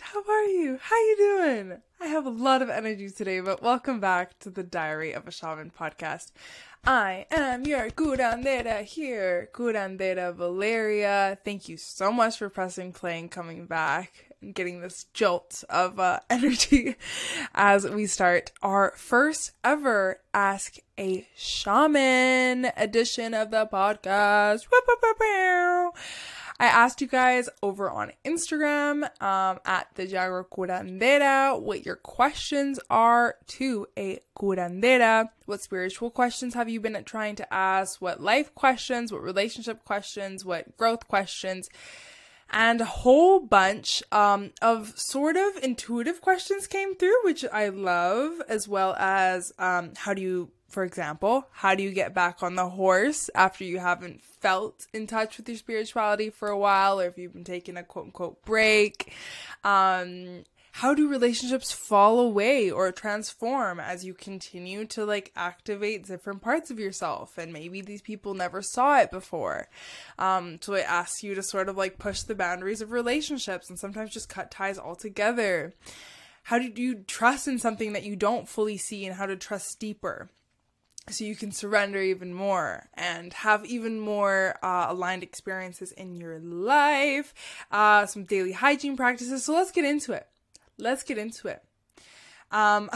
How are you? How you doing? I have a lot of energy today, but welcome back to the Diary of a Shaman podcast. I am your curandera here, curandera Valeria. Thank you so much for pressing play and coming back and getting this jolt of uh, energy as we start our first ever Ask a Shaman edition of the podcast. I asked you guys over on Instagram um, at the Jaguar Curandera what your questions are to a curandera. What spiritual questions have you been trying to ask? What life questions? What relationship questions? What growth questions? and a whole bunch um, of sort of intuitive questions came through, which I love, as well as um, how do you, for example, how do you get back on the horse after you haven't felt in touch with your spirituality for a while, or if you've been taking a quote unquote break? Um, how do relationships fall away or transform as you continue to like activate different parts of yourself? And maybe these people never saw it before. Um so it asks you to sort of like push the boundaries of relationships and sometimes just cut ties altogether. How do you trust in something that you don't fully see and how to trust deeper so you can surrender even more and have even more uh, aligned experiences in your life uh, some daily hygiene practices so let's get into it let's get into it. Um,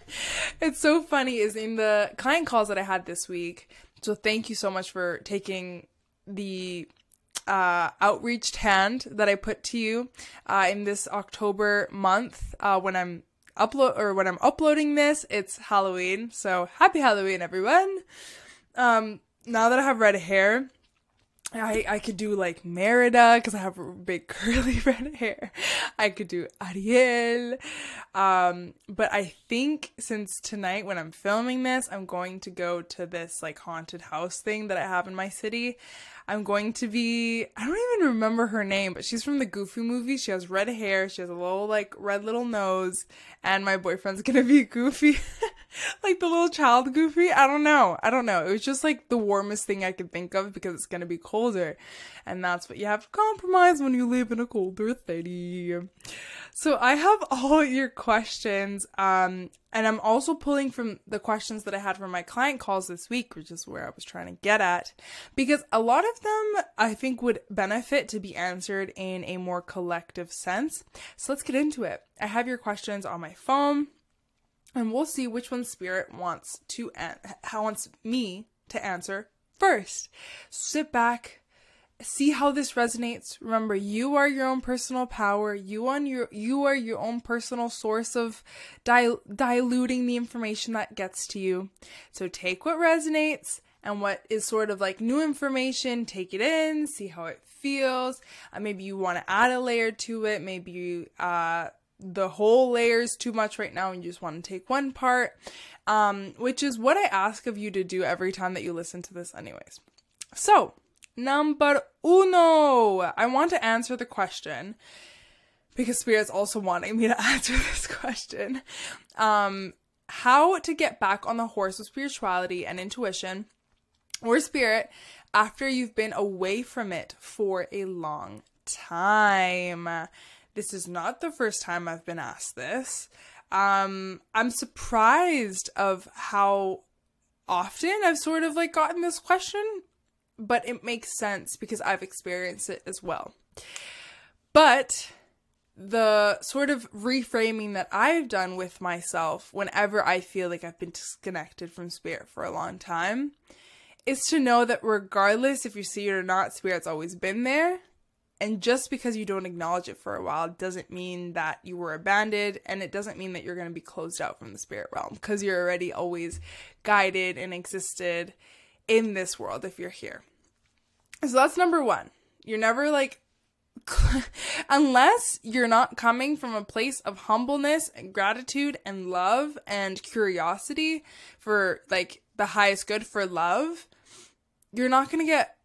it's so funny is in the client calls that I had this week. So thank you so much for taking the uh, outreached hand that I put to you uh, in this October month uh, when I'm upload or when I'm uploading this. It's Halloween, so happy Halloween, everyone! Um, now that I have red hair, I, I could do like Merida because I have big curly red hair. I could do Ariel. Um, but I think since tonight when I'm filming this, I'm going to go to this like haunted house thing that I have in my city. I'm going to be I don't even remember her name, but she's from the Goofy movie. She has red hair, she has a little like red little nose, and my boyfriend's gonna be Goofy. like the little child Goofy. I don't know. I don't know. It was just like the warmest thing I could think of because it's gonna be colder. And that's what you have to compromise when you live in a colder city. So I have all your questions, um, and I'm also pulling from the questions that I had from my client calls this week, which is where I was trying to get at, because a lot of them I think would benefit to be answered in a more collective sense. So let's get into it. I have your questions on my phone, and we'll see which one Spirit wants to an- wants me to answer first. Sit back see how this resonates. Remember, you are your own personal power. You on your you are your own personal source of dil- diluting the information that gets to you. So take what resonates and what is sort of like new information, take it in, see how it feels. Uh, maybe you want to add a layer to it. Maybe you uh the whole layer is too much right now and you just want to take one part. Um, which is what I ask of you to do every time that you listen to this anyways. So, Number uno. I want to answer the question because Spirit's also wanting me to answer this question. Um, how to get back on the horse of spirituality and intuition or spirit after you've been away from it for a long time. This is not the first time I've been asked this. Um, I'm surprised of how often I've sort of like gotten this question but it makes sense because I've experienced it as well. But the sort of reframing that I've done with myself whenever I feel like I've been disconnected from spirit for a long time is to know that regardless if you see it or not, spirit's always been there. And just because you don't acknowledge it for a while doesn't mean that you were abandoned, and it doesn't mean that you're going to be closed out from the spirit realm because you're already always guided and existed in this world if you're here. So that's number one. You're never like, unless you're not coming from a place of humbleness and gratitude and love and curiosity for like the highest good for love, you're not going to get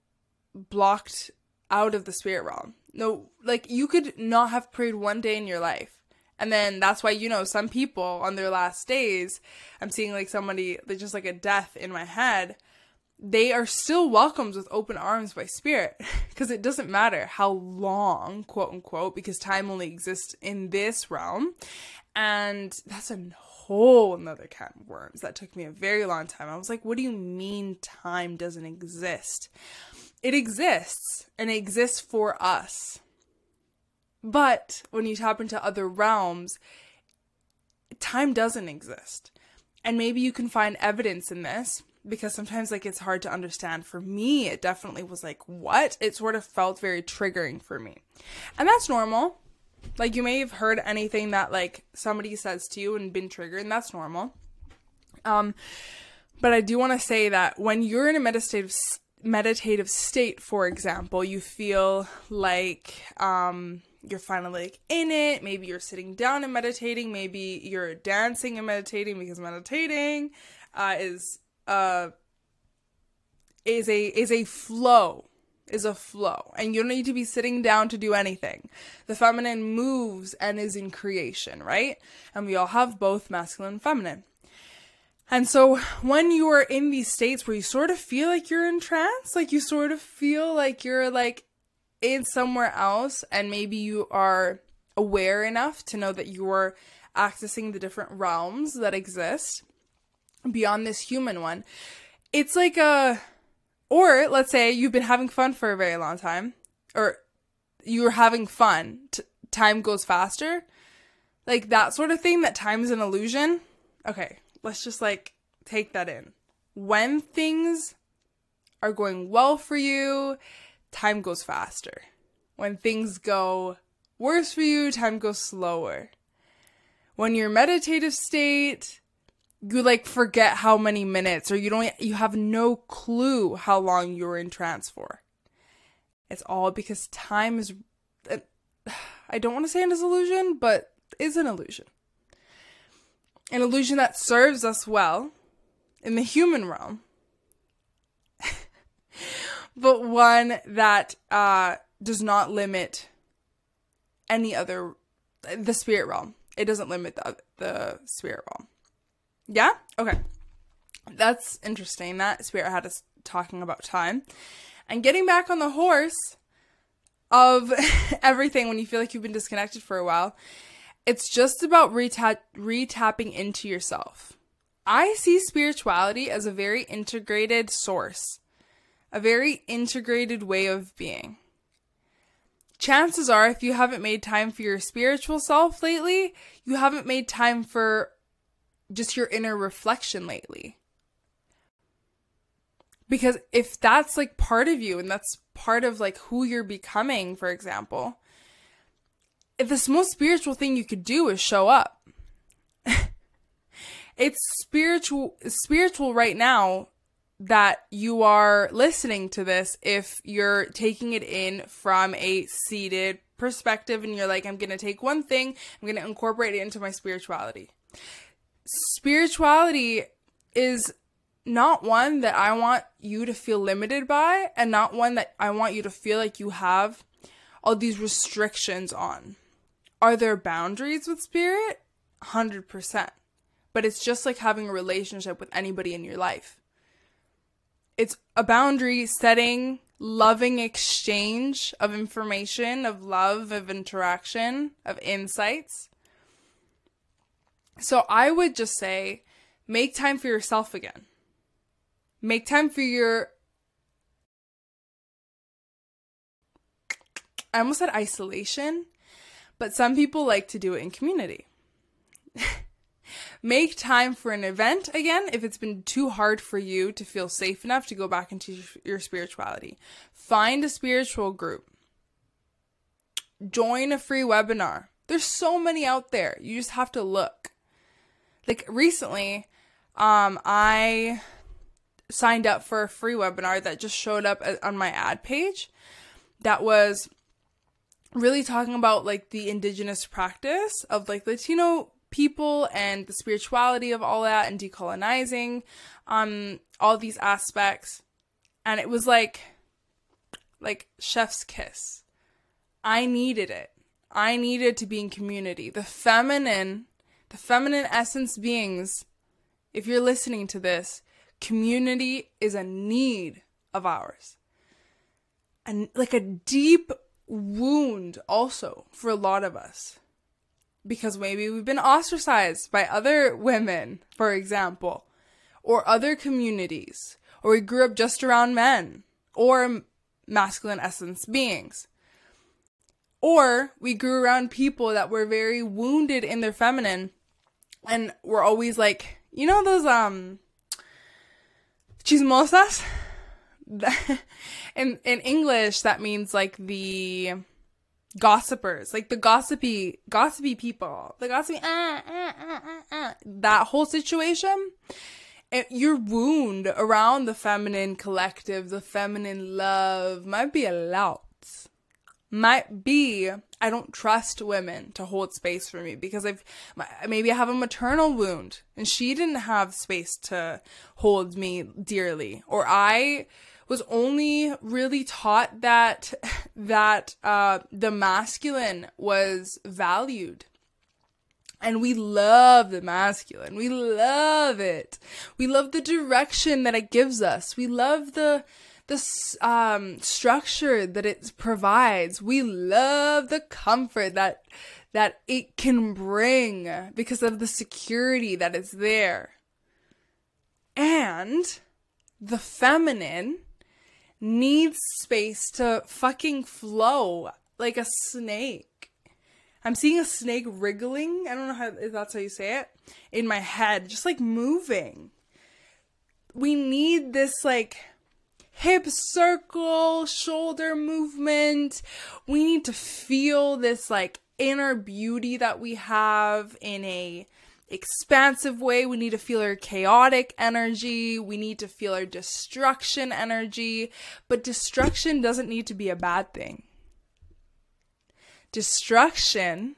blocked out of the spirit realm. No, like you could not have prayed one day in your life. And then that's why, you know, some people on their last days, I'm seeing like somebody, there's just like a death in my head they are still welcomed with open arms by spirit because it doesn't matter how long, quote unquote, because time only exists in this realm. And that's a whole another can of worms. That took me a very long time. I was like, what do you mean time doesn't exist? It exists and it exists for us. But when you tap into other realms, time doesn't exist. And maybe you can find evidence in this because sometimes like it's hard to understand. For me it definitely was like what? It sort of felt very triggering for me. And that's normal. Like you may have heard anything that like somebody says to you and been triggered and that's normal. Um but i do want to say that when you're in a meditative meditative state for example you feel like um you're finally like in it. Maybe you're sitting down and meditating. Maybe you're dancing and meditating because meditating uh, is uh is a is a flow is a flow. And you don't need to be sitting down to do anything. The feminine moves and is in creation right? And we all have both masculine and feminine and so when you are in these states where you sort of feel like you're in trance like you sort of feel like you're like in somewhere else and maybe you are aware enough to know that you're accessing the different realms that exist beyond this human one. It's like a, or let's say you've been having fun for a very long time, or you're having fun, T- time goes faster. Like that sort of thing, that time is an illusion. Okay, let's just like take that in. When things are going well for you, time goes faster. When things go worse for you, time goes slower. When your meditative state, you like forget how many minutes or you don't you have no clue how long you were in trance for it's all because time is i don't want to say an illusion but is an illusion an illusion that serves us well in the human realm but one that uh, does not limit any other the spirit realm it doesn't limit the, the spirit realm yeah? Okay. That's interesting. That spirit had us talking about time. And getting back on the horse of everything when you feel like you've been disconnected for a while, it's just about retap- retapping into yourself. I see spirituality as a very integrated source, a very integrated way of being. Chances are, if you haven't made time for your spiritual self lately, you haven't made time for just your inner reflection lately. Because if that's like part of you and that's part of like who you're becoming, for example, the most spiritual thing you could do is show up. it's spiritual spiritual right now that you are listening to this if you're taking it in from a seated perspective and you're like I'm going to take one thing, I'm going to incorporate it into my spirituality spirituality is not one that I want you to feel limited by, and not one that I want you to feel like you have all these restrictions on. Are there boundaries with spirit? 100%. But it's just like having a relationship with anybody in your life. It's a boundary setting, loving exchange of information, of love, of interaction, of insights. So I would just say make time for yourself again. Make time for your. I almost said isolation, but some people like to do it in community. make time for an event again if it's been too hard for you to feel safe enough to go back into your spirituality. Find a spiritual group. Join a free webinar. There's so many out there. You just have to look like recently, um, I signed up for a free webinar that just showed up on my ad page that was really talking about like the indigenous practice of like Latino people and the spirituality of all that and decolonizing um all these aspects. And it was like like chef's kiss. I needed it. I needed to be in community. The feminine the feminine essence beings, if you're listening to this, community is a need of ours. And like a deep wound also for a lot of us. Because maybe we've been ostracized by other women, for example, or other communities, or we grew up just around men or masculine essence beings. Or we grew around people that were very wounded in their feminine and were always like, you know those um chismosas? in in English that means like the gossipers, like the gossipy gossipy people. The gossipy uh, uh, uh, that whole situation it, your wound around the feminine collective, the feminine love might be a lot. Might be I don't trust women to hold space for me because I've maybe I have a maternal wound and she didn't have space to hold me dearly or I was only really taught that that uh, the masculine was valued and we love the masculine. We love it. We love the direction that it gives us. We love the the um, structure that it provides. We love the comfort that that it can bring because of the security that is there. And the feminine needs space to fucking flow like a snake. I'm seeing a snake wriggling. I don't know how if that's how you say it in my head, just like moving. We need this like hip circle, shoulder movement. We need to feel this like inner beauty that we have in a expansive way. We need to feel our chaotic energy. We need to feel our destruction energy. But destruction doesn't need to be a bad thing. Destruction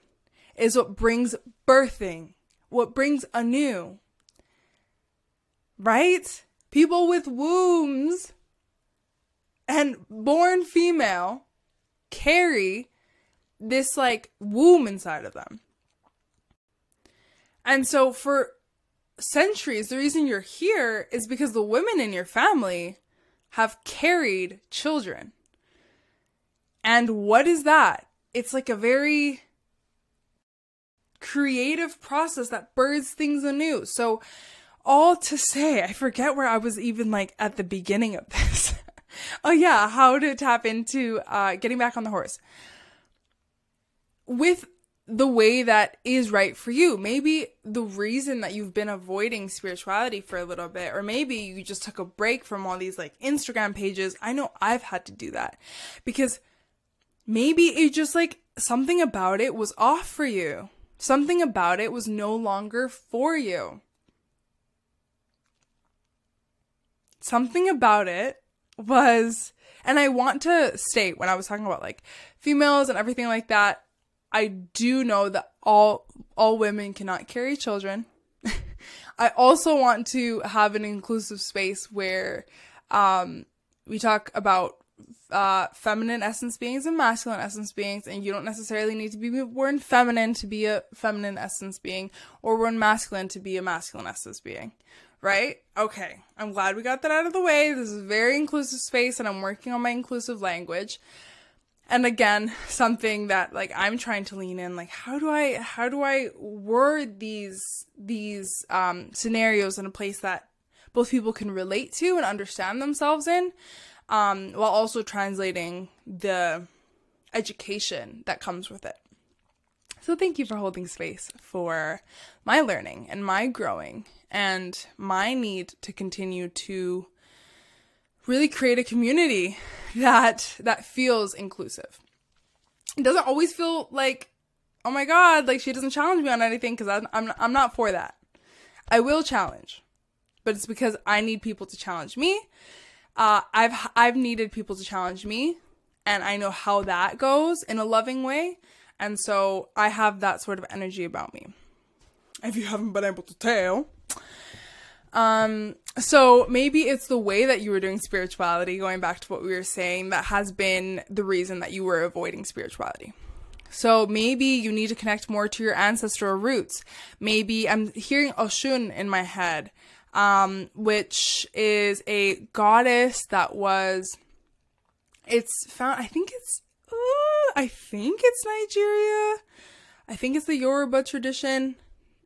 is what brings birthing, what brings anew. Right? People with wombs and born female carry this like womb inside of them. And so for centuries, the reason you're here is because the women in your family have carried children. And what is that? it's like a very creative process that births things anew. So, all to say, I forget where I was even like at the beginning of this. oh, yeah, how to tap into uh, getting back on the horse with the way that is right for you. Maybe the reason that you've been avoiding spirituality for a little bit, or maybe you just took a break from all these like Instagram pages. I know I've had to do that because maybe it just like something about it was off for you. Something about it was no longer for you. Something about it was, and I want to state when I was talking about like females and everything like that, I do know that all all women cannot carry children. I also want to have an inclusive space where um, we talk about uh, feminine essence beings and masculine essence beings, and you don't necessarily need to be born feminine to be a feminine essence being, or born masculine to be a masculine essence being. Right? Okay. I'm glad we got that out of the way. This is a very inclusive space, and I'm working on my inclusive language. And again, something that like I'm trying to lean in, like how do I how do I word these these um, scenarios in a place that both people can relate to and understand themselves in um, while also translating the education that comes with it. So, thank you for holding space for my learning and my growing and my need to continue to really create a community that that feels inclusive. It doesn't always feel like, oh my god, like she doesn't challenge me on anything because I'm, I'm I'm not for that. I will challenge, but it's because I need people to challenge me uh, I've I've needed people to challenge me, and I know how that goes in a loving way, and so I have that sort of energy about me. If you haven't been able to tell. Um, so maybe it's the way that you were doing spirituality, going back to what we were saying, that has been the reason that you were avoiding spirituality. So maybe you need to connect more to your ancestral roots. Maybe I'm hearing Oshun in my head um, which is a goddess that was. It's found. I think it's. Uh, I think it's Nigeria. I think it's the Yoruba tradition.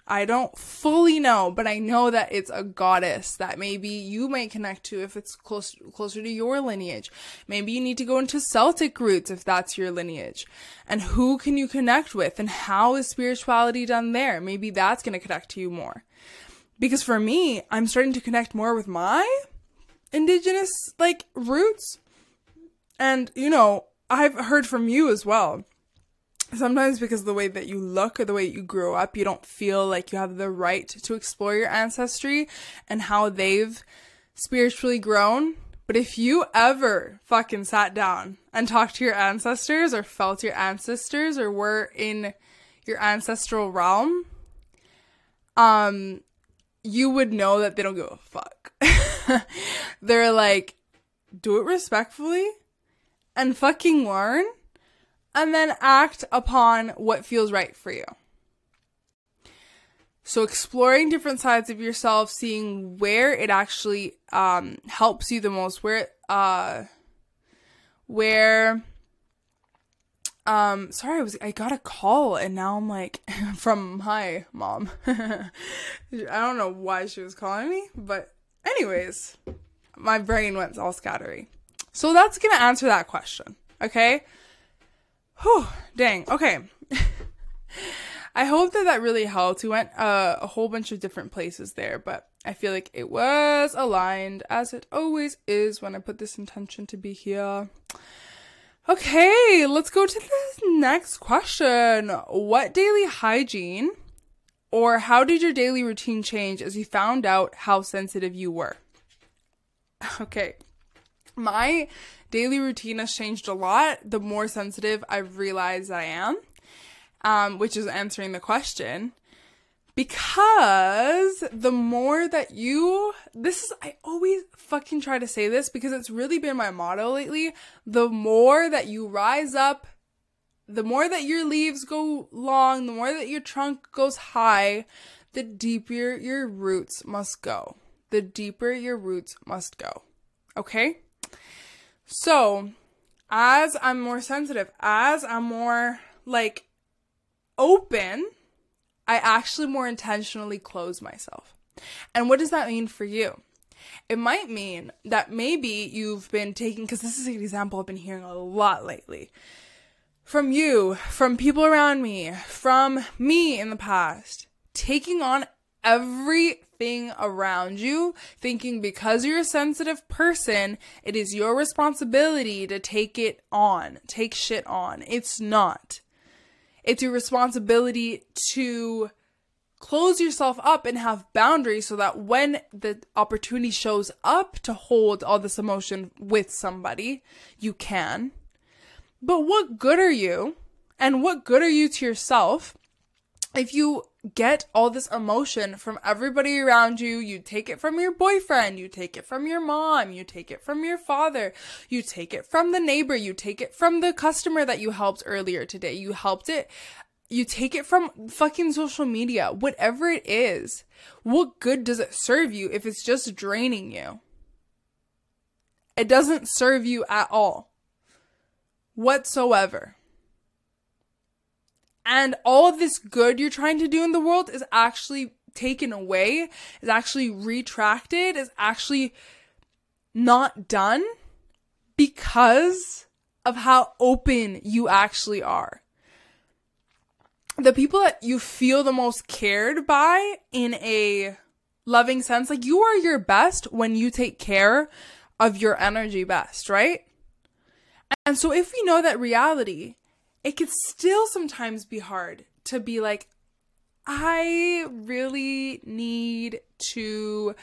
I don't fully know, but I know that it's a goddess that maybe you might connect to if it's close closer to your lineage. Maybe you need to go into Celtic roots if that's your lineage. And who can you connect with and how is spirituality done there? Maybe that's going to connect to you more. Because for me, I'm starting to connect more with my indigenous like roots. And you know, I've heard from you as well sometimes because the way that you look or the way you grow up, you don't feel like you have the right to explore your ancestry and how they've spiritually grown. But if you ever fucking sat down and talked to your ancestors or felt your ancestors or were in your ancestral realm, um, you would know that they don't give a fuck. They're like, do it respectfully and fucking learn and then act upon what feels right for you. So, exploring different sides of yourself, seeing where it actually um, helps you the most, where, uh, where, um, sorry, I was, I got a call and now I'm like, from my mom. I don't know why she was calling me, but, anyways, my brain went all scattery. So, that's gonna answer that question, okay? Whew, dang. Okay. I hope that that really helped. We went uh, a whole bunch of different places there, but I feel like it was aligned as it always is when I put this intention to be here. Okay, let's go to the next question. What daily hygiene or how did your daily routine change as you found out how sensitive you were? Okay. My daily routine has changed a lot the more sensitive I've realized I am, um, which is answering the question. Because the more that you, this is, I always fucking try to say this because it's really been my motto lately. The more that you rise up, the more that your leaves go long, the more that your trunk goes high, the deeper your roots must go. The deeper your roots must go. Okay? So, as I'm more sensitive, as I'm more like open, I actually more intentionally close myself. And what does that mean for you? It might mean that maybe you've been taking, because this is an example I've been hearing a lot lately from you, from people around me, from me in the past, taking on everything around you, thinking because you're a sensitive person, it is your responsibility to take it on, take shit on. It's not. It's your responsibility to close yourself up and have boundaries so that when the opportunity shows up to hold all this emotion with somebody, you can. But what good are you? And what good are you to yourself if you get all this emotion from everybody around you. You take it from your boyfriend, you take it from your mom, you take it from your father, you take it from the neighbor, you take it from the customer that you helped earlier today. You helped it. You take it from fucking social media, whatever it is. What good does it serve you if it's just draining you? It doesn't serve you at all. Whatsoever. And all of this good you're trying to do in the world is actually taken away, is actually retracted, is actually not done because of how open you actually are. The people that you feel the most cared by in a loving sense, like you are your best when you take care of your energy best, right? And so if we know that reality, it could still sometimes be hard to be like, I really need to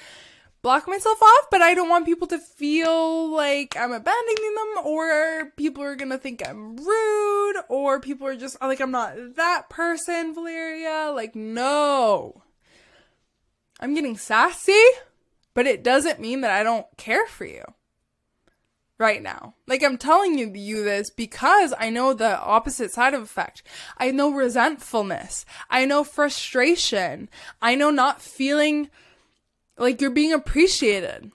block myself off, but I don't want people to feel like I'm abandoning them or people are gonna think I'm rude or people are just like, I'm not that person, Valeria. Like, no. I'm getting sassy, but it doesn't mean that I don't care for you right now. Like I'm telling you, you this because I know the opposite side of effect. I know resentfulness. I know frustration. I know not feeling Like you're being appreciated.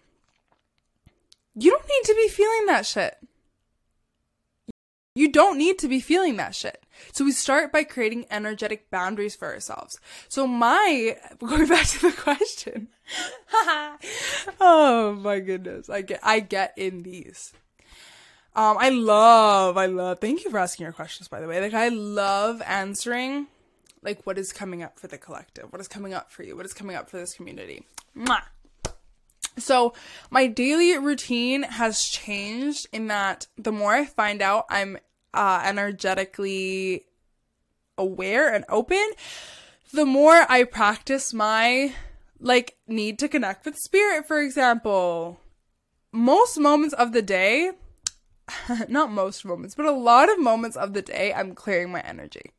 You don't need to be feeling that shit. You don't need to be feeling that shit. So we start by creating energetic boundaries for ourselves. So my going back to the question. oh my goodness. I get I get in these. Um I love I love thank you for asking your questions by the way. Like I love answering like what is coming up for the collective? What is coming up for you? What is coming up for this community? Mwah. So, my daily routine has changed in that the more I find out I'm uh, energetically aware and open, the more I practice my like need to connect with spirit, for example. Most moments of the day, not most moments, but a lot of moments of the day, I'm clearing my energy.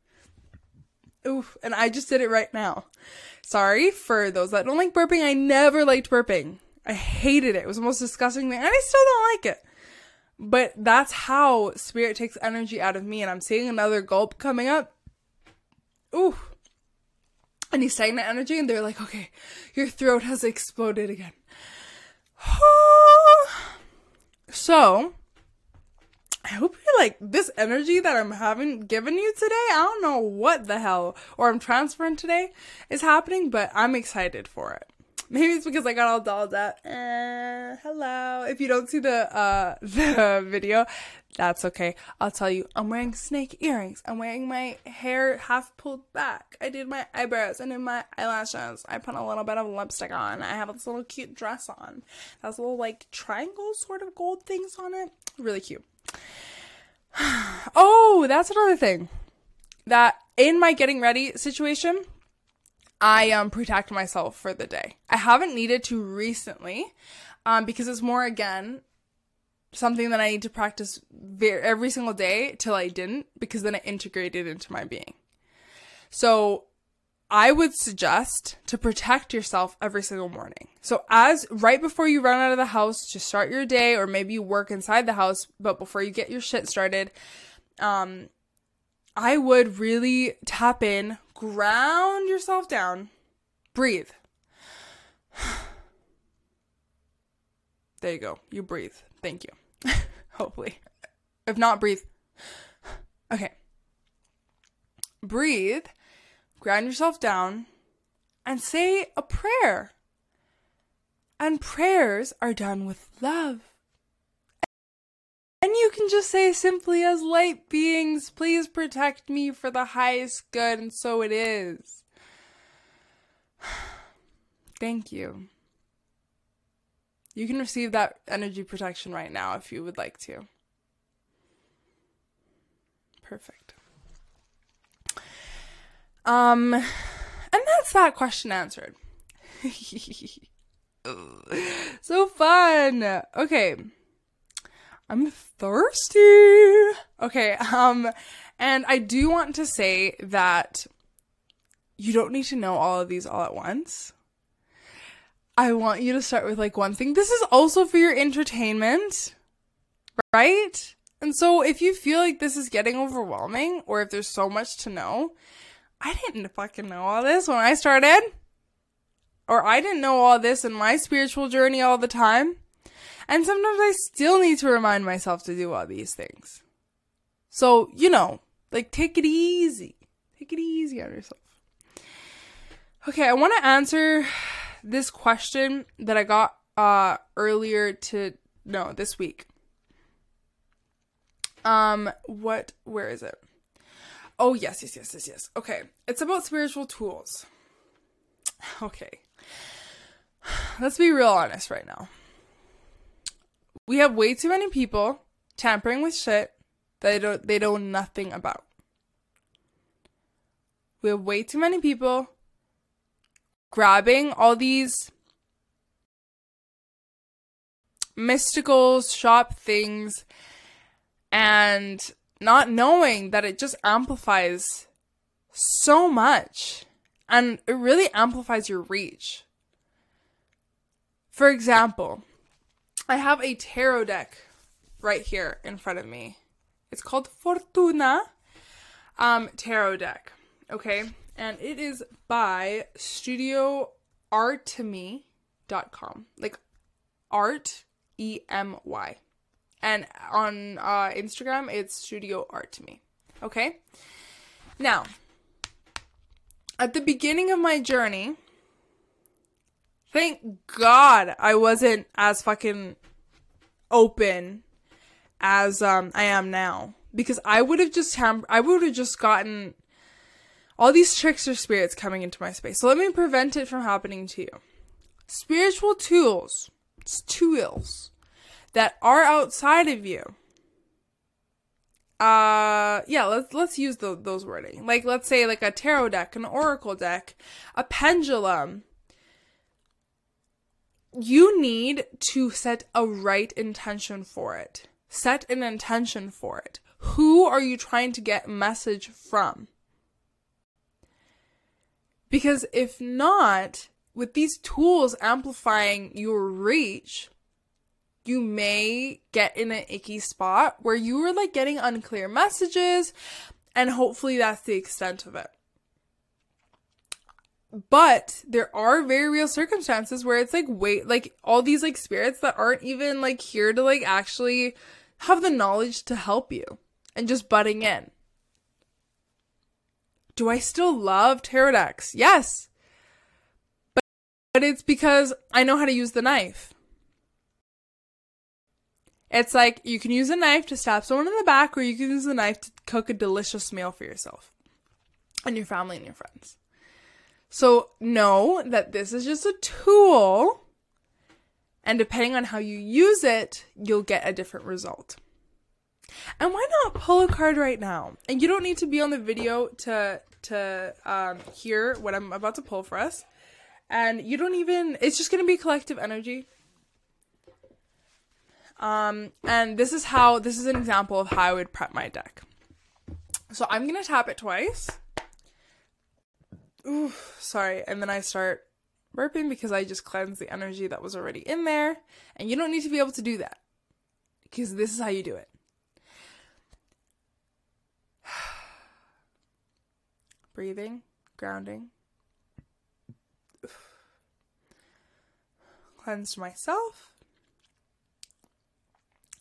Oof, and I just did it right now. Sorry for those that don't like burping. I never liked burping. I hated it. It was the most disgusting thing, and I still don't like it. But that's how spirit takes energy out of me, and I'm seeing another gulp coming up. Ooh. And he's the energy, and they're like, okay, your throat has exploded again. so, I hope you're like this energy that I'm having given you today. I don't know what the hell or I'm transferring today is happening, but I'm excited for it. Maybe it's because I got all dolled up. Uh, hello. If you don't see the uh the video, that's okay. I'll tell you. I'm wearing snake earrings. I'm wearing my hair half pulled back. I did my eyebrows and in my eyelashes. I put a little bit of lipstick on. I have this little cute dress on. Has little like triangle sort of gold things on it. Really cute. oh, that's another thing. That in my getting ready situation, I um protect myself for the day. I haven't needed to recently, um, because it's more again something that I need to practice very, every single day till I didn't, because then it integrated into my being. So I would suggest to protect yourself every single morning. So as right before you run out of the house to start your day, or maybe you work inside the house, but before you get your shit started, um, I would really tap in, ground yourself down, breathe. There you go. You breathe. Thank you. Hopefully. If not, breathe. Okay. Breathe ground yourself down, and say a prayer. And prayers are done with love. And you can just say simply, as light beings, please protect me for the highest good, and so it is. Thank you. You can receive that energy protection right now if you would like to. Perfect. Um, and that's that question answered. so fun. Okay. I'm thirsty. Okay, um and I do want to say that you don't need to know all of these all at once. I want you to start with like one thing. This is also for your entertainment, right? And so if you feel like this is getting overwhelming or if there's so much to know, I didn't fucking know all this when I started. Or I didn't know all this in my spiritual journey all the time. And sometimes I still need to remind myself to do all these things. So, you know, like take it easy. Take it easy on yourself. Okay, I want to answer this question that I got uh earlier to no, this week. Um what where is it? Oh, yes, yes, yes, yes, yes. Okay. It's about spiritual tools. Okay. Let's be real honest right now. We have way too many people tampering with shit that they don't they know nothing about. We have way too many people grabbing all these mystical shop things and not knowing that it just amplifies so much and it really amplifies your reach. For example, I have a tarot deck right here in front of me. It's called Fortuna um, Tarot Deck. Okay, and it is by Studio Artemy emy.com. Like art, E M Y. And on uh, Instagram, it's Studio Art to me. Okay? Now, at the beginning of my journey, thank God I wasn't as fucking open as um I am now because I would have just I would have just gotten all these tricks or spirits coming into my space. So let me prevent it from happening to you. Spiritual tools, tools that are outside of you. Uh yeah, let's let's use the, those wording. Like let's say like a tarot deck, an oracle deck, a pendulum. You need to set a right intention for it. Set an intention for it. Who are you trying to get message from? Because if not, with these tools amplifying your reach, you may get in an icky spot where you are like getting unclear messages, and hopefully that's the extent of it. But there are very real circumstances where it's like, wait, like all these like spirits that aren't even like here to like actually have the knowledge to help you and just butting in. Do I still love tarot decks? Yes. But, but it's because I know how to use the knife. It's like you can use a knife to stab someone in the back, or you can use a knife to cook a delicious meal for yourself and your family and your friends. So know that this is just a tool, and depending on how you use it, you'll get a different result. And why not pull a card right now? And you don't need to be on the video to to um, hear what I'm about to pull for us. And you don't even. It's just gonna be collective energy. Um, and this is how, this is an example of how I would prep my deck. So I'm gonna tap it twice. Ooh, sorry. And then I start burping because I just cleanse the energy that was already in there. And you don't need to be able to do that because this is how you do it. Breathing, grounding. Cleansed myself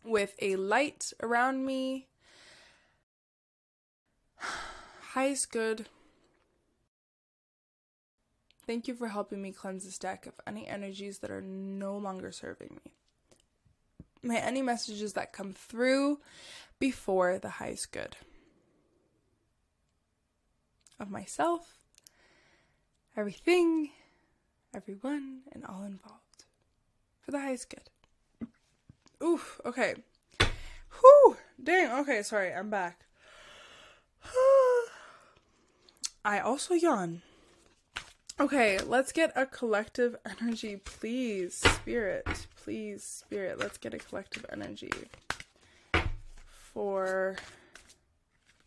with a light around me. Highest good. Thank you for helping me cleanse this deck of any energies that are no longer serving me. May any messages that come through before the highest good of myself, everything, everyone, and all involved for the highest good. Oof, okay. Whew, dang, okay, sorry, I'm back. I also yawn. Okay, let's get a collective energy, please. Spirit, please, spirit. Let's get a collective energy for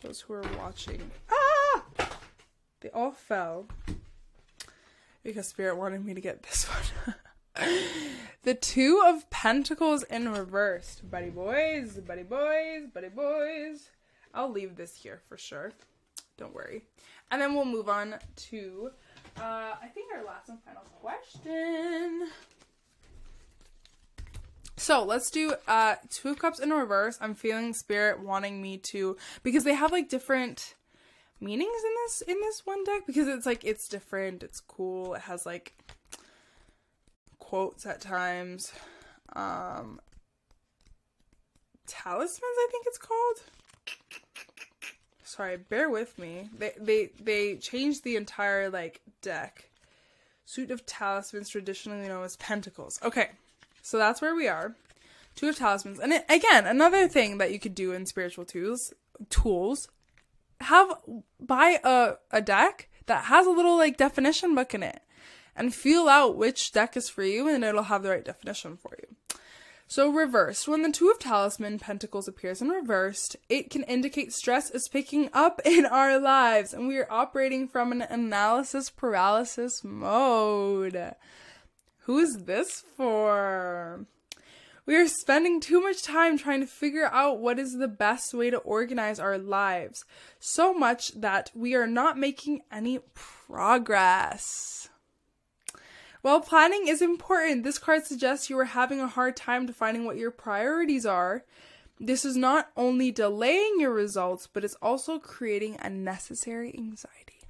those who are watching. Ah! They all fell because spirit wanted me to get this one. the two of pentacles in reversed. Buddy boys, buddy boys, buddy boys. I'll leave this here for sure. Don't worry. And then we'll move on to, uh, I think our last and final question. So let's do uh two cups in reverse. I'm feeling spirit wanting me to because they have like different meanings in this in this one deck because it's like it's different, it's cool, it has like quotes at times. Um, talismans, I think it's called. Sorry, bear with me. They they they changed the entire like deck. Suit of talismans, traditionally known as pentacles. Okay, so that's where we are. Two of talismans, and it, again, another thing that you could do in spiritual tools tools have buy a a deck that has a little like definition book in it and feel out which deck is for you and it'll have the right definition for you. So reversed, when the two of talisman pentacles appears in reversed, it can indicate stress is picking up in our lives and we are operating from an analysis paralysis mode. Who is this for? We are spending too much time trying to figure out what is the best way to organize our lives, so much that we are not making any progress. While planning is important, this card suggests you are having a hard time defining what your priorities are. This is not only delaying your results, but it's also creating unnecessary anxiety.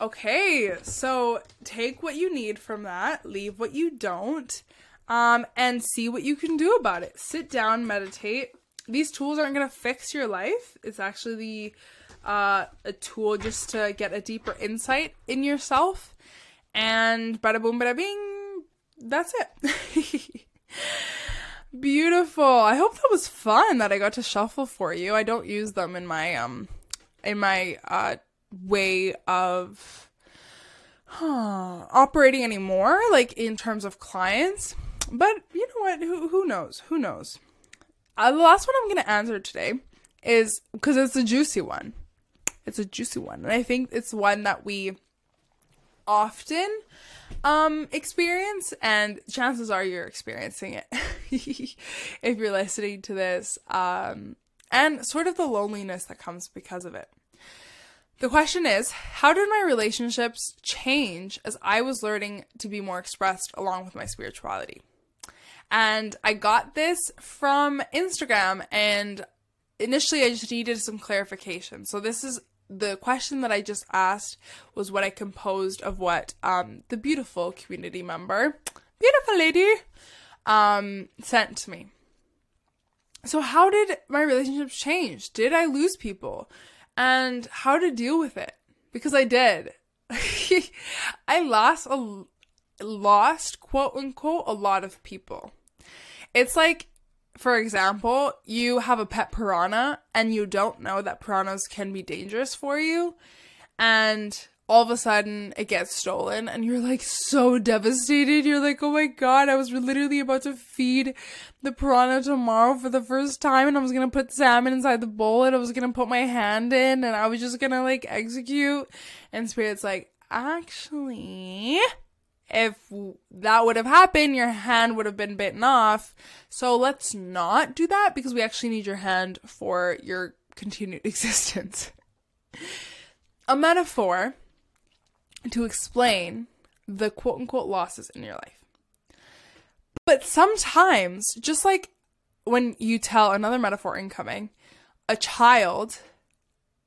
Okay, so take what you need from that, leave what you don't, um, and see what you can do about it. Sit down, meditate. These tools aren't going to fix your life. It's actually the uh, a tool just to get a deeper insight in yourself. And bada boom, bada bing, that's it. Beautiful. I hope that was fun that I got to shuffle for you. I don't use them in my um in my uh way of huh, operating anymore, like in terms of clients. But you know what? Who who knows? Who knows? Uh, the last one I'm gonna answer today is because it's a juicy one. It's a juicy one, and I think it's one that we often um experience and chances are you're experiencing it if you're listening to this um and sort of the loneliness that comes because of it the question is, how did my relationships change as I was learning to be more expressed along with my spirituality? And I got this from Instagram, and initially I just needed some clarification. So, this is the question that I just asked was what I composed of what um, the beautiful community member, beautiful lady, um, sent to me. So, how did my relationships change? Did I lose people? and how to deal with it because I did. I lost a lost quote unquote a lot of people. It's like for example, you have a pet piranha and you don't know that piranhas can be dangerous for you and all of a sudden it gets stolen and you're like so devastated. You're like, oh my god, I was literally about to feed the piranha tomorrow for the first time and I was gonna put salmon inside the bowl and I was gonna put my hand in and I was just gonna like execute. And Spirit's like, actually, if that would have happened, your hand would have been bitten off. So let's not do that because we actually need your hand for your continued existence. A metaphor to explain the quote unquote losses in your life. But sometimes, just like when you tell another metaphor incoming, a child,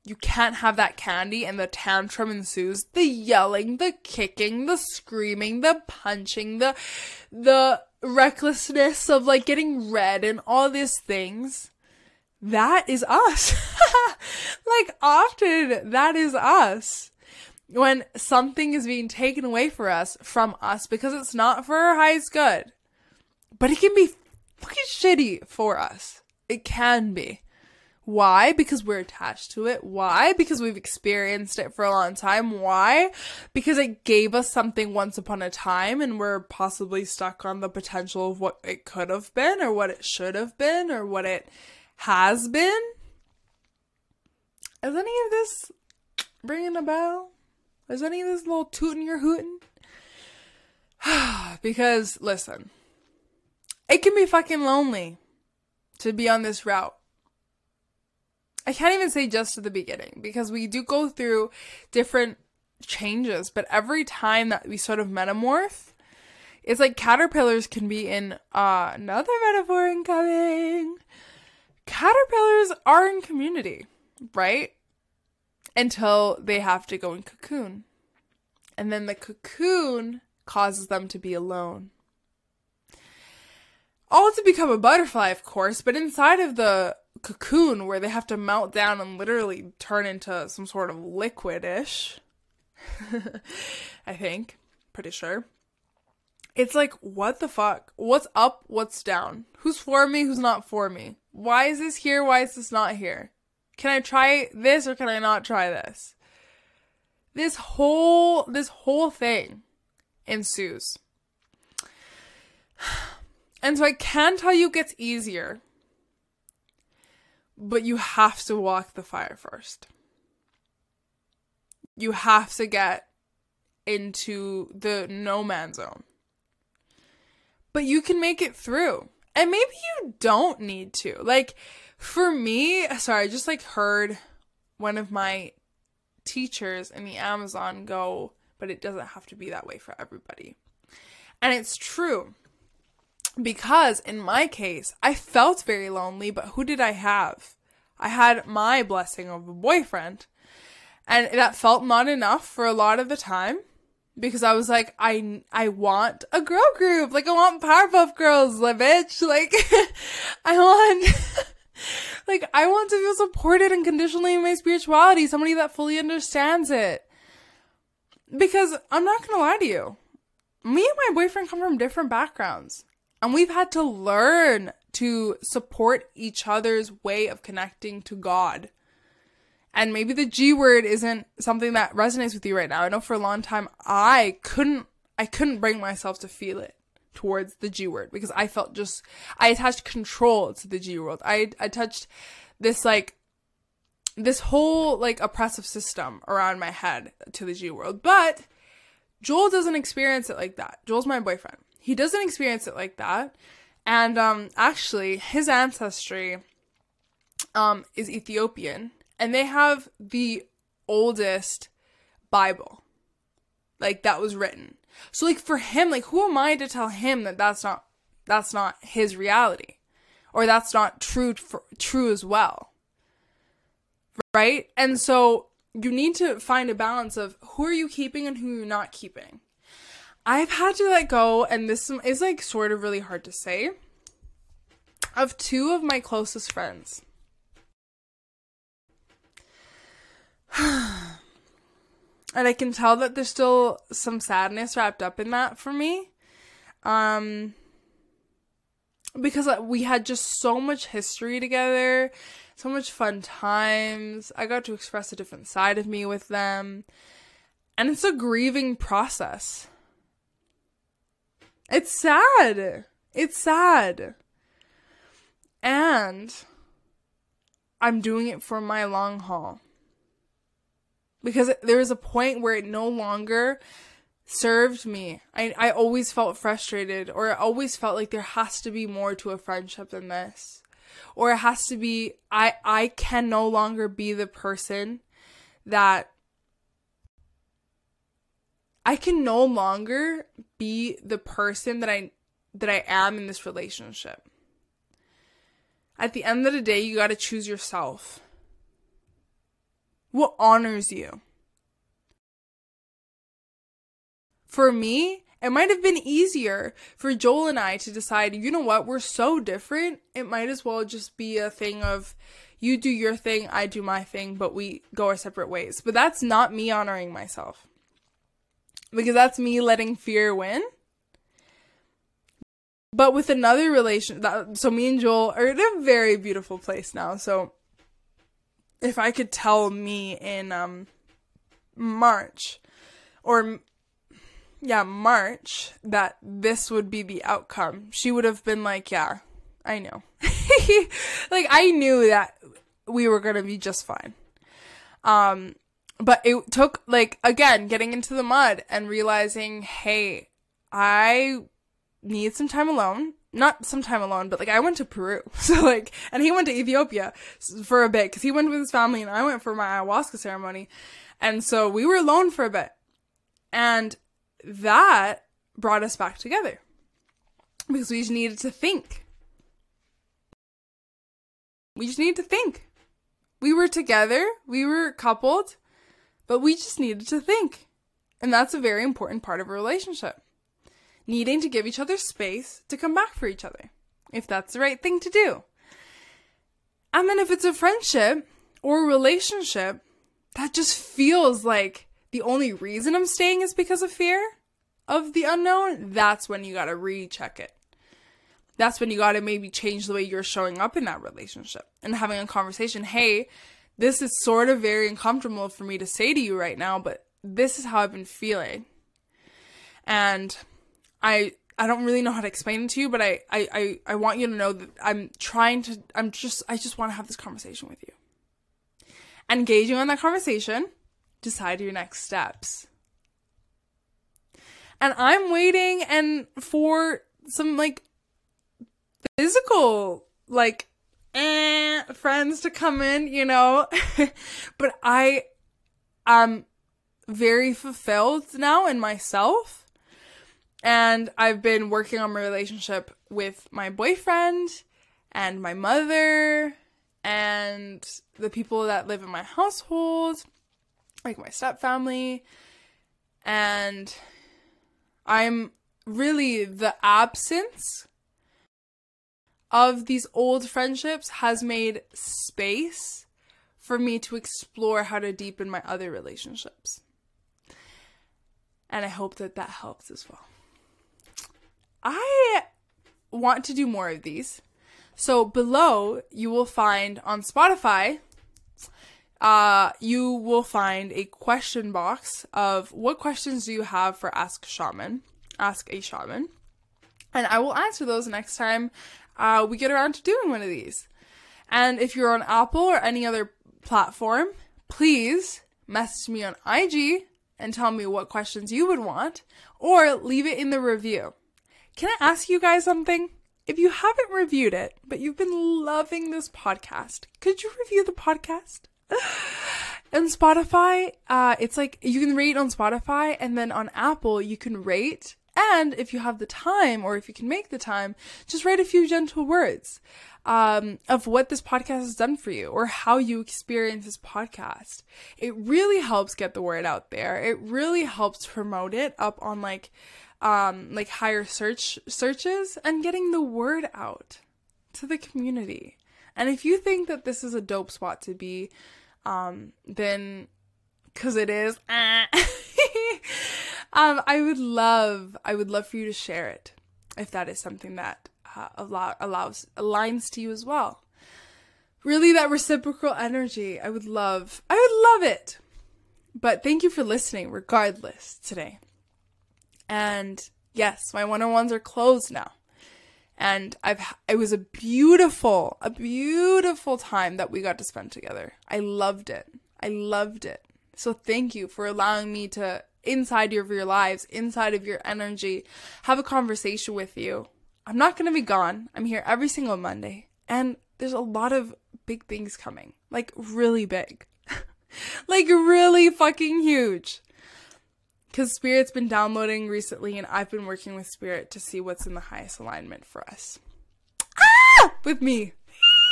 you can't have that candy and the tantrum ensues. The yelling, the kicking, the screaming, the punching, the the recklessness of like getting red and all these things. That is us. like often that is us when something is being taken away for us from us because it's not for our highest good. But it can be fucking shitty for us. It can be. Why? Because we're attached to it. Why? Because we've experienced it for a long time. Why? Because it gave us something once upon a time and we're possibly stuck on the potential of what it could have been or what it should have been or what it has been. Is any of this ringing a bell? Is any of this little tooting your hooting? because listen, it can be fucking lonely to be on this route. I can't even say just to the beginning because we do go through different changes, but every time that we sort of metamorph, it's like caterpillars can be in uh, another metaphor incoming. Caterpillars are in community, right? until they have to go in cocoon. And then the cocoon causes them to be alone. All to become a butterfly, of course, but inside of the cocoon where they have to melt down and literally turn into some sort of liquidish. I think. Pretty sure. It's like, what the fuck? What's up? What's down? Who's for me? Who's not for me? Why is this here? Why is this not here? Can I try this or can I not try this? This whole this whole thing ensues. And so I can tell you it gets easier. But you have to walk the fire first. You have to get into the no man zone. But you can make it through. And maybe you don't need to. Like for me, sorry, I just like heard one of my teachers in the Amazon go but it doesn't have to be that way for everybody. And it's true. Because in my case, I felt very lonely, but who did I have? I had my blessing of a boyfriend. And that felt not enough for a lot of the time because I was like, I I want a girl group. Like I want Powerpuff Girls, like bitch. Like I want like I want to feel supported and unconditionally in my spirituality, somebody that fully understands it. Because I'm not gonna lie to you. Me and my boyfriend come from different backgrounds. And we've had to learn to support each other's way of connecting to God. And maybe the G word isn't something that resonates with you right now. I know for a long time I couldn't I couldn't bring myself to feel it towards the G word because I felt just I attached control to the G word. I I touched this like this whole like oppressive system around my head to the G world. But Joel doesn't experience it like that. Joel's my boyfriend. He doesn't experience it like that. And um actually his ancestry um is Ethiopian and they have the oldest Bible. Like that was written. So like for him, like who am I to tell him that that's not that's not his reality or that's not true for, true as well. Right? And so you need to find a balance of who are you keeping and who you're not keeping. I've had to let go and this is like sort of really hard to say of two of my closest friends. and I can tell that there's still some sadness wrapped up in that for me. Um because we had just so much history together, so much fun times. I got to express a different side of me with them. And it's a grieving process. It's sad. It's sad. And I'm doing it for my long haul because there was a point where it no longer served me. I, I always felt frustrated, or I always felt like there has to be more to a friendship than this. Or it has to be, I, I can no longer be the person that I can no longer be the person that I that I am in this relationship. At the end of the day, you got to choose yourself. What honors you? For me, it might have been easier for Joel and I to decide, you know what, we're so different, it might as well just be a thing of you do your thing, I do my thing, but we go our separate ways. But that's not me honoring myself. Because that's me letting fear win. But with another relation, that, so me and Joel are in a very beautiful place now. So if I could tell me in um March or yeah, March that this would be the outcome, she would have been like, "Yeah, I know." like I knew that we were going to be just fine. Um but it took like again getting into the mud and realizing, "Hey, I need some time alone not some time alone, but like I went to Peru. So like, and he went to Ethiopia for a bit because he went with his family and I went for my ayahuasca ceremony. And so we were alone for a bit. And that brought us back together because we just needed to think. We just needed to think. We were together, we were coupled, but we just needed to think. And that's a very important part of a relationship needing to give each other space to come back for each other, if that's the right thing to do. And then if it's a friendship or a relationship that just feels like the only reason I'm staying is because of fear of the unknown, that's when you gotta recheck it. That's when you gotta maybe change the way you're showing up in that relationship and having a conversation. Hey, this is sort of very uncomfortable for me to say to you right now, but this is how I've been feeling. And I I don't really know how to explain it to you, but I, I, I, I want you to know that I'm trying to I'm just I just want to have this conversation with you. Engaging on that conversation, decide your next steps. And I'm waiting and for some like physical like eh, friends to come in, you know. but I am very fulfilled now in myself. And I've been working on my relationship with my boyfriend and my mother and the people that live in my household, like my step family. And I'm really the absence of these old friendships has made space for me to explore how to deepen my other relationships. And I hope that that helps as well. I want to do more of these. So below, you will find on Spotify, uh, you will find a question box of what questions do you have for Ask Shaman, Ask a Shaman. And I will answer those next time uh, we get around to doing one of these. And if you're on Apple or any other platform, please message me on IG and tell me what questions you would want, or leave it in the review. Can I ask you guys something? If you haven't reviewed it, but you've been loving this podcast, could you review the podcast? and Spotify, uh, it's like you can rate on Spotify, and then on Apple, you can rate. And if you have the time, or if you can make the time, just write a few gentle words um, of what this podcast has done for you or how you experience this podcast. It really helps get the word out there. It really helps promote it up on like um, like higher search searches and getting the word out to the community. And if you think that this is a dope spot to be, um, then because it is, um, I would love, I would love for you to share it if that is something that uh, allow, allows aligns to you as well. Really, that reciprocal energy, I would love, I would love it. But thank you for listening, regardless, today. And yes, my one on ones are closed now. And I've, it was a beautiful, a beautiful time that we got to spend together. I loved it. I loved it. So thank you for allowing me to, inside of your lives, inside of your energy, have a conversation with you. I'm not going to be gone. I'm here every single Monday. And there's a lot of big things coming. Like, really big. like, really fucking huge because Spirit's been downloading recently, and I've been working with Spirit to see what's in the highest alignment for us. Ah! With me.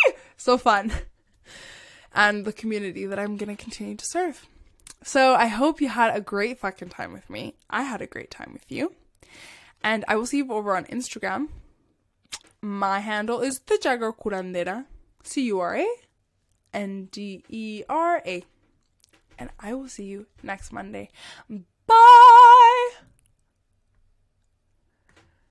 so fun. And the community that I'm going to continue to serve. So I hope you had a great fucking time with me. I had a great time with you. And I will see you over on Instagram. My handle is the Jagger Curandera. C U R A N D E R A. And I will see you next Monday.